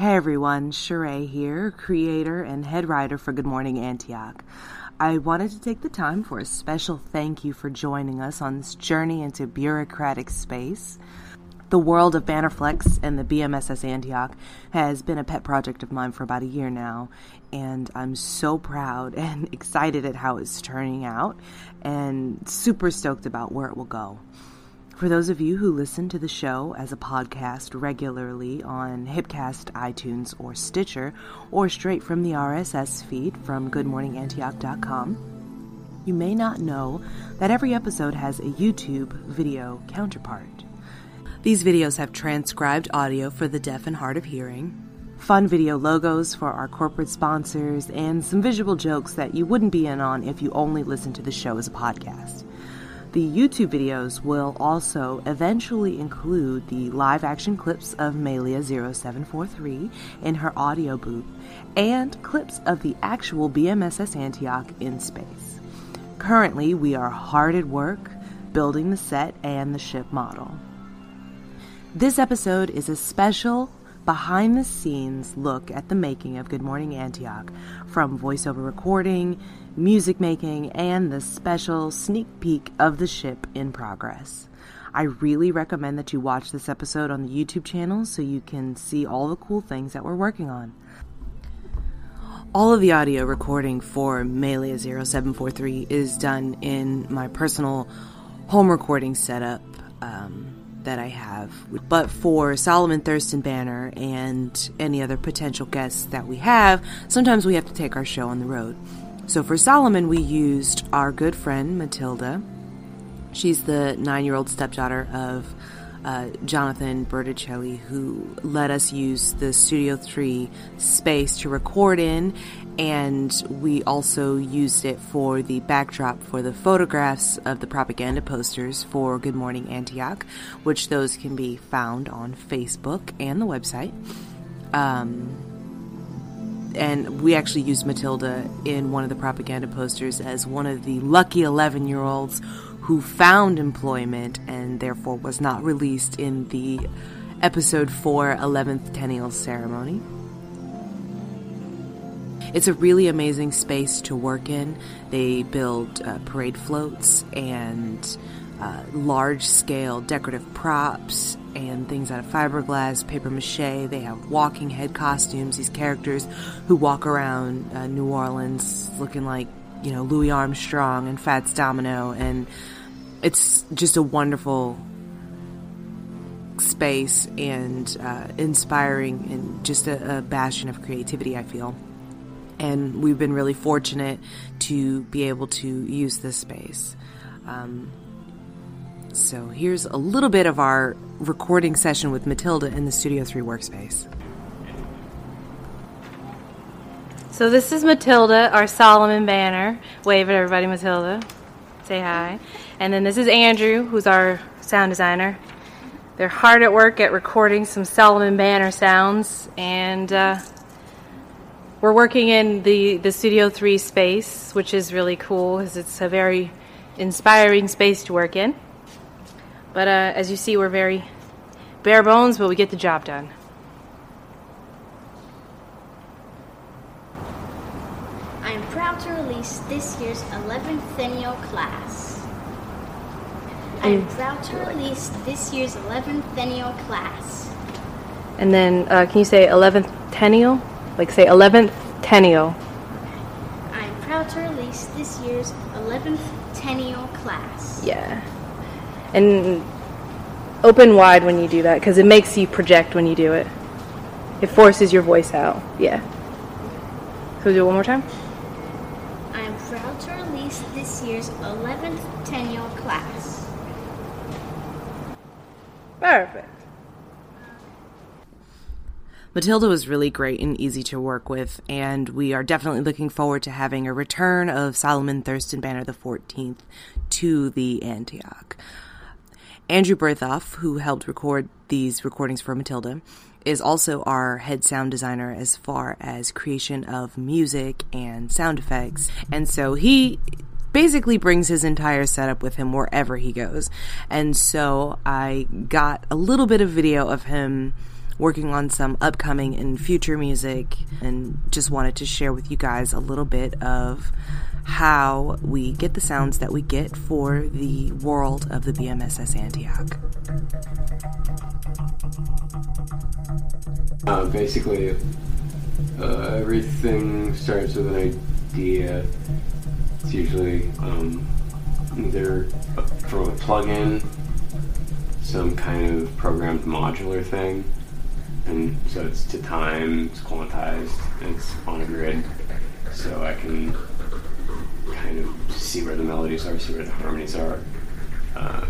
Hey everyone, Sheree here, creator and head writer for Good Morning Antioch. I wanted to take the time for a special thank you for joining us on this journey into bureaucratic space. The world of Bannerflex and the BMSS Antioch has been a pet project of mine for about a year now, and I'm so proud and excited at how it's turning out and super stoked about where it will go. For those of you who listen to the show as a podcast regularly on Hipcast, iTunes, or Stitcher, or straight from the RSS feed from GoodMorningAntioch.com, you may not know that every episode has a YouTube video counterpart. These videos have transcribed audio for the deaf and hard of hearing, fun video logos for our corporate sponsors, and some visual jokes that you wouldn't be in on if you only listened to the show as a podcast. The YouTube videos will also eventually include the live action clips of Malia0743 in her audio booth and clips of the actual BMSS Antioch in space. Currently, we are hard at work building the set and the ship model. This episode is a special behind the scenes look at the making of Good Morning Antioch from voiceover recording, music making, and the special sneak peek of the ship in progress. I really recommend that you watch this episode on the YouTube channel so you can see all the cool things that we're working on. All of the audio recording for Malia 0743 is done in my personal home recording setup. Um, that I have. But for Solomon Thurston Banner and any other potential guests that we have, sometimes we have to take our show on the road. So for Solomon, we used our good friend Matilda. She's the nine year old stepdaughter of uh, Jonathan Berticelli, who let us use the Studio 3 space to record in, and we also used it for the backdrop for the photographs of the propaganda posters for Good Morning Antioch, which those can be found on Facebook and the website. Um, and we actually used Matilda in one of the propaganda posters as one of the lucky 11 year olds who found employment and therefore was not released in the episode 4 11th Tennial ceremony. It's a really amazing space to work in. They build uh, parade floats and uh, large scale decorative props and things out of fiberglass, paper mache. They have walking head costumes, these characters who walk around uh, New Orleans looking like, you know, Louis Armstrong and Fats Domino. And it's just a wonderful space and uh, inspiring and just a, a bastion of creativity, I feel and we've been really fortunate to be able to use this space. Um, so here's a little bit of our recording session with Matilda in the Studio 3 workspace. So this is Matilda, our Solomon banner. Wave at everybody, Matilda. Say hi. And then this is Andrew, who's our sound designer. They're hard at work at recording some Solomon banner sounds, and uh, we're working in the, the Studio 3 space, which is really cool because it's a very inspiring space to work in. But uh, as you see, we're very bare bones, but we get the job done. I am proud to release this year's 11th Tennial class. I am proud to release this year's 11th Tennial class. And then, uh, can you say 11th Tennial? Like say 11th Tennial. I am proud to release this year's 11th Tennial class. Yeah. And open wide when you do that because it makes you project when you do it. It forces your voice out. Yeah. So we'll do it one more time. I am proud to release this year's 11th Tennial class. Perfect. Matilda was really great and easy to work with, and we are definitely looking forward to having a return of Solomon Thurston Banner the 14th to the Antioch. Andrew Berthoff, who helped record these recordings for Matilda, is also our head sound designer as far as creation of music and sound effects. And so he basically brings his entire setup with him wherever he goes. And so I got a little bit of video of him working on some upcoming and future music, and just wanted to share with you guys a little bit of how we get the sounds that we get for the world of the BMSS Antioch. Uh, basically, uh, everything starts with an idea. It's usually um, either from a plugin, some kind of programmed modular thing, and so it's to time, it's quantized, it's on a grid, so I can kind of see where the melodies are, see where the harmonies are, uh,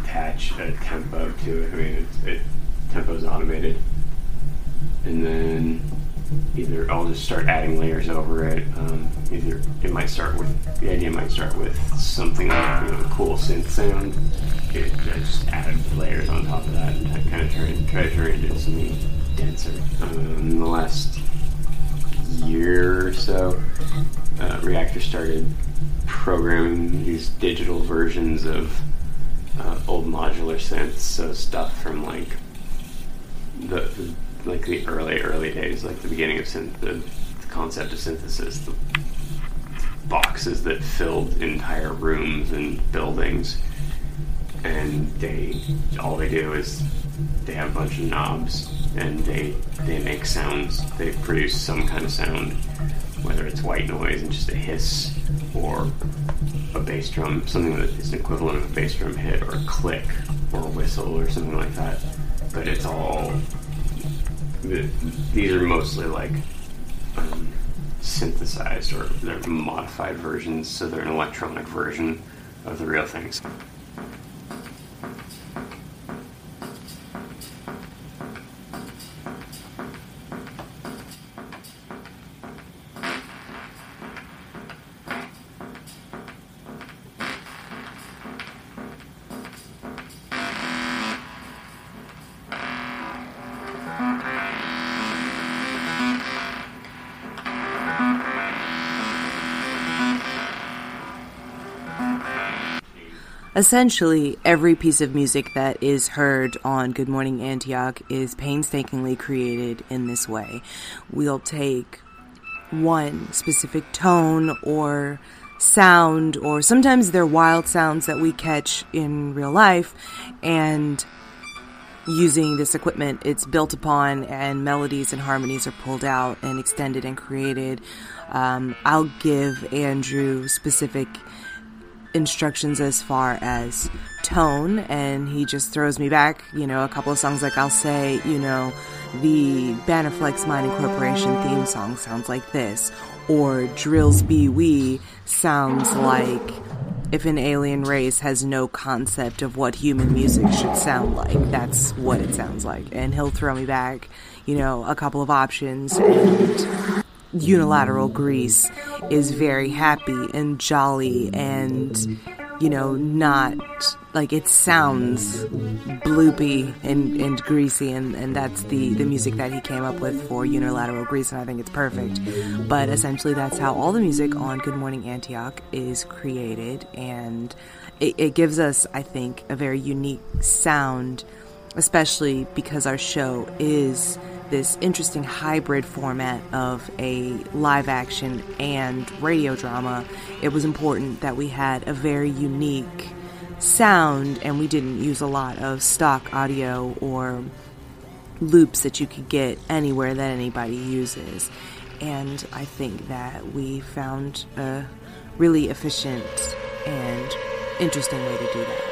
attach a tempo to it. I mean, it, it tempo's automated, and then either I'll just start adding layers over it. Um, either it might start with the idea might start with something like you know, a cool synth sound. It, I just add layers on top of that and kind of turn try to turn it into something denser. Um, in the last year or so, uh, Reaktor started programming these digital versions of uh, old modular synths, so stuff from like the, the like the early early days, like the beginning of synth, the, the concept of synthesis, the boxes that filled entire rooms and buildings, and they all they do is they have a bunch of knobs and they they make sounds. They produce some kind of sound, whether it's white noise and just a hiss, or a bass drum, something that is an equivalent of a bass drum hit, or a click, or a whistle, or something like that. But it's all these are mostly like um, synthesized or they're modified versions, so they're an electronic version of the real things. Essentially, every piece of music that is heard on Good Morning Antioch is painstakingly created in this way. We'll take one specific tone or sound, or sometimes they're wild sounds that we catch in real life, and using this equipment, it's built upon, and melodies and harmonies are pulled out and extended and created. Um, I'll give Andrew specific instructions as far as tone and he just throws me back you know a couple of songs like i'll say you know the Bannerflex mining corporation theme song sounds like this or drills be we sounds like if an alien race has no concept of what human music should sound like that's what it sounds like. And he'll throw me back you know a couple of options and unilateral Greece is very happy and jolly and you know not like it sounds bloopy and, and greasy and, and that's the, the music that he came up with for unilateral greece and i think it's perfect. But essentially that's how all the music on good morning antioch is created and it, it gives us i think a very unique sound especially because our show is this interesting hybrid format of a live action and radio drama, it was important that we had a very unique sound and we didn't use a lot of stock audio or loops that you could get anywhere that anybody uses. And I think that we found a really efficient and interesting way to do that.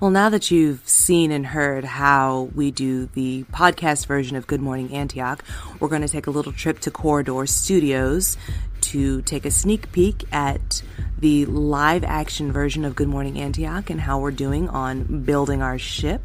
Well, now that you've seen and heard how we do the podcast version of Good Morning Antioch, we're going to take a little trip to Corridor Studios to take a sneak peek at the live action version of Good Morning Antioch and how we're doing on building our ship.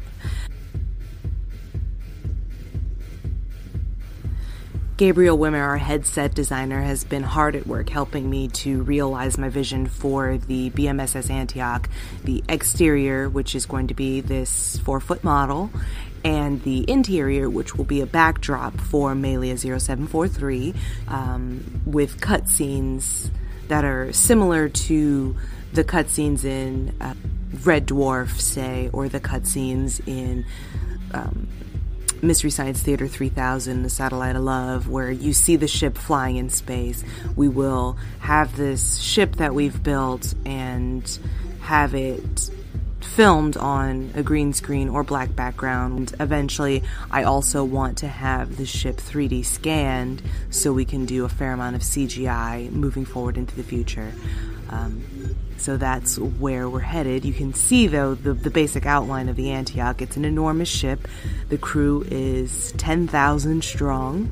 Gabriel Wimmer, our headset designer, has been hard at work helping me to realize my vision for the BMSS Antioch, the exterior, which is going to be this four foot model, and the interior, which will be a backdrop for Malia 0743, um, with cutscenes that are similar to the cutscenes in uh, Red Dwarf, say, or the cutscenes in um, Mystery Science Theater 3000, The Satellite of Love, where you see the ship flying in space. We will have this ship that we've built and have it filmed on a green screen or black background. Eventually, I also want to have the ship 3D scanned so we can do a fair amount of CGI moving forward into the future. Um, so that's where we're headed. You can see, though, the, the basic outline of the Antioch. It's an enormous ship. The crew is 10,000 strong.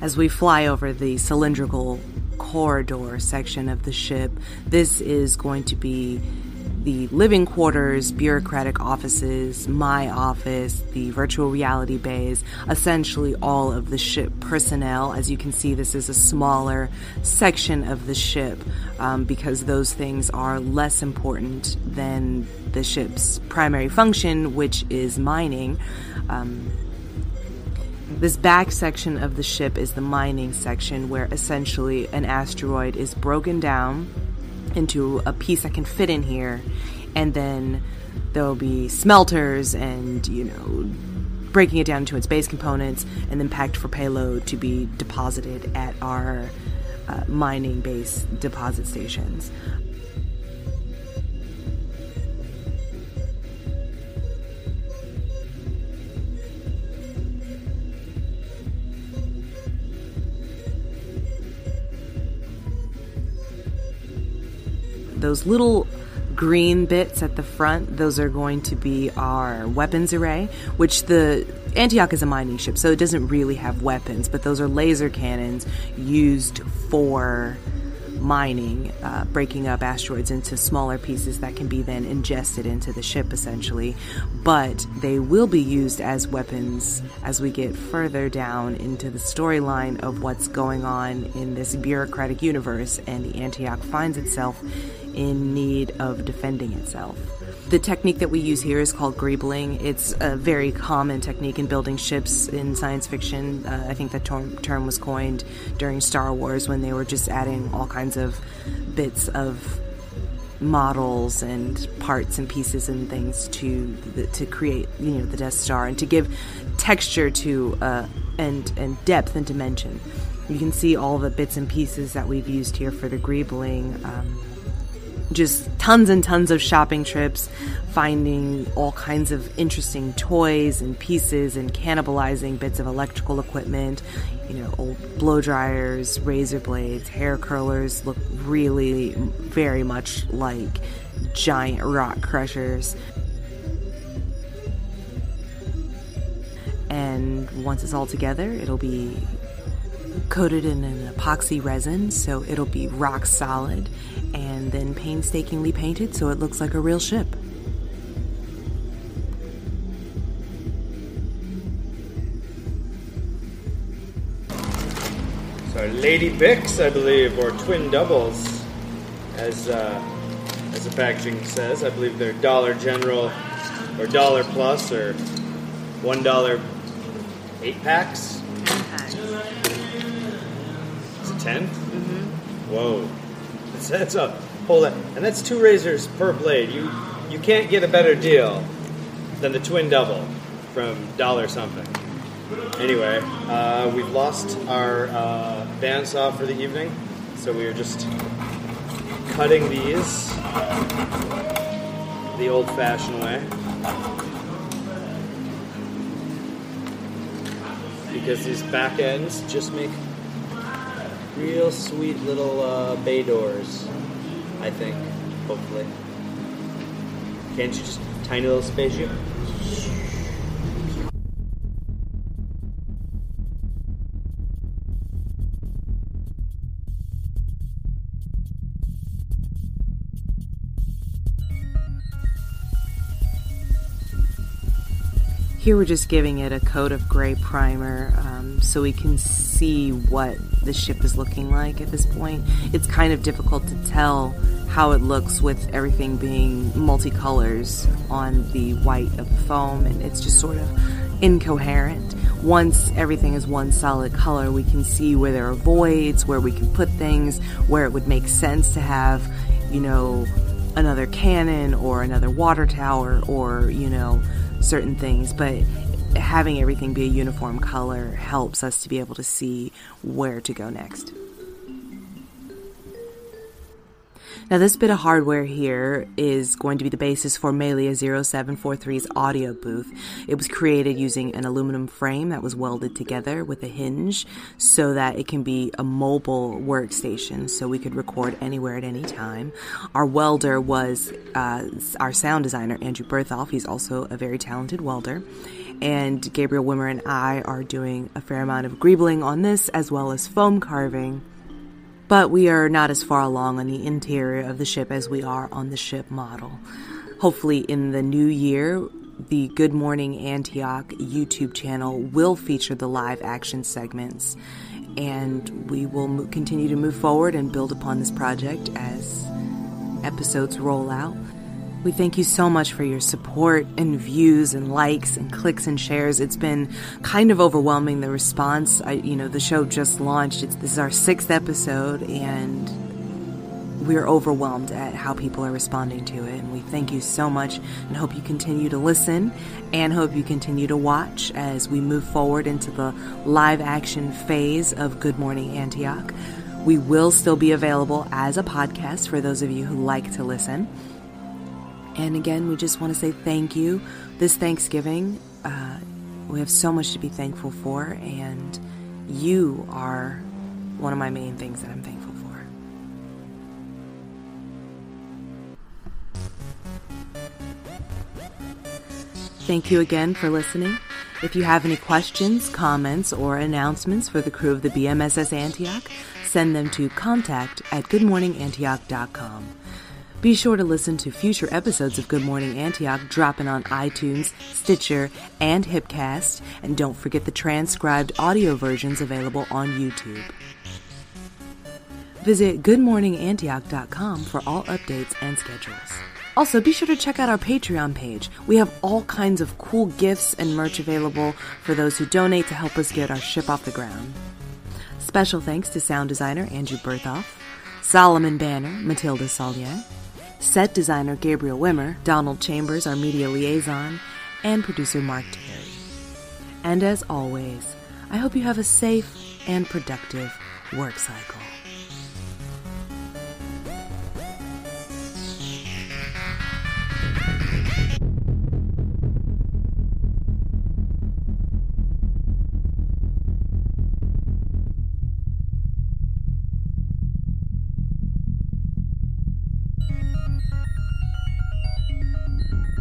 As we fly over the cylindrical corridor section of the ship, this is going to be the living quarters, bureaucratic offices, my office, the virtual reality bays, essentially all of the ship personnel. As you can see, this is a smaller section of the ship um, because those things are less important than the ship's primary function, which is mining. Um, this back section of the ship is the mining section where essentially an asteroid is broken down into a piece that can fit in here, and then there'll be smelters and you know breaking it down into its base components, and then packed for payload to be deposited at our uh, mining base deposit stations. Those little green bits at the front, those are going to be our weapons array, which the Antioch is a mining ship, so it doesn't really have weapons, but those are laser cannons used for mining, uh, breaking up asteroids into smaller pieces that can be then ingested into the ship essentially. But they will be used as weapons as we get further down into the storyline of what's going on in this bureaucratic universe, and the Antioch finds itself in need of defending itself. The technique that we use here is called greebling. It's a very common technique in building ships in science fiction. Uh, I think that term, term was coined during Star Wars when they were just adding all kinds of bits of models and parts and pieces and things to the, to create you know the Death Star and to give texture to uh, and and depth and dimension. You can see all the bits and pieces that we've used here for the greebling. Um, just tons and tons of shopping trips, finding all kinds of interesting toys and pieces and cannibalizing bits of electrical equipment. You know, old blow dryers, razor blades, hair curlers look really very much like giant rock crushers. And once it's all together, it'll be coated in an epoxy resin so it'll be rock solid and then painstakingly painted so it looks like a real ship. So Lady Bics, I believe, or twin doubles, as uh, as the packaging says. I believe they're Dollar General or Dollar Plus or one dollar eight packs. 10 Mm-hmm. Whoa, that's, that's a whole lot, and that's two razors per blade. You you can't get a better deal than the twin double from Dollar something. Anyway, uh, we've lost our uh, bandsaw for the evening, so we are just cutting these the old-fashioned way. Because these back ends just make real sweet little uh, bay doors, I think, hopefully. Can't you just tiny little spaceship? Here we're just giving it a coat of gray primer um, so we can see what the ship is looking like at this point. It's kind of difficult to tell how it looks with everything being multicolors on the white of the foam, and it's just sort of incoherent. Once everything is one solid color, we can see where there are voids, where we can put things, where it would make sense to have, you know, another cannon or another water tower or, you know, certain things. But having everything be a uniform color helps us to be able to see where to go next. Now, this bit of hardware here is going to be the basis for Malia 0743's audio booth. It was created using an aluminum frame that was welded together with a hinge so that it can be a mobile workstation so we could record anywhere at any time. Our welder was uh, our sound designer, Andrew Berthoff. He's also a very talented welder and Gabriel Wimmer and I are doing a fair amount of greebling on this as well as foam carving. But we are not as far along on the interior of the ship as we are on the ship model. Hopefully, in the new year, the Good Morning Antioch YouTube channel will feature the live action segments, and we will continue to move forward and build upon this project as episodes roll out. We thank you so much for your support and views and likes and clicks and shares. It's been kind of overwhelming the response. I, you know, the show just launched. It's, this is our sixth episode, and we're overwhelmed at how people are responding to it. And we thank you so much and hope you continue to listen and hope you continue to watch as we move forward into the live action phase of Good Morning Antioch. We will still be available as a podcast for those of you who like to listen. And again, we just want to say thank you. This Thanksgiving, uh, we have so much to be thankful for, and you are one of my main things that I'm thankful for. Thank you again for listening. If you have any questions, comments, or announcements for the crew of the BMSS Antioch, send them to contact at goodmorningantioch.com. Be sure to listen to future episodes of Good Morning Antioch dropping on iTunes, Stitcher, and Hipcast, and don't forget the transcribed audio versions available on YouTube. Visit goodmorningantioch.com for all updates and schedules. Also, be sure to check out our Patreon page. We have all kinds of cool gifts and merch available for those who donate to help us get our ship off the ground. Special thanks to sound designer Andrew Berthoff, Solomon Banner, Matilda Solier, set designer Gabriel Wimmer, Donald Chambers, our media liaison, and producer Mark Terry. And as always, I hope you have a safe and productive work cycle. thank you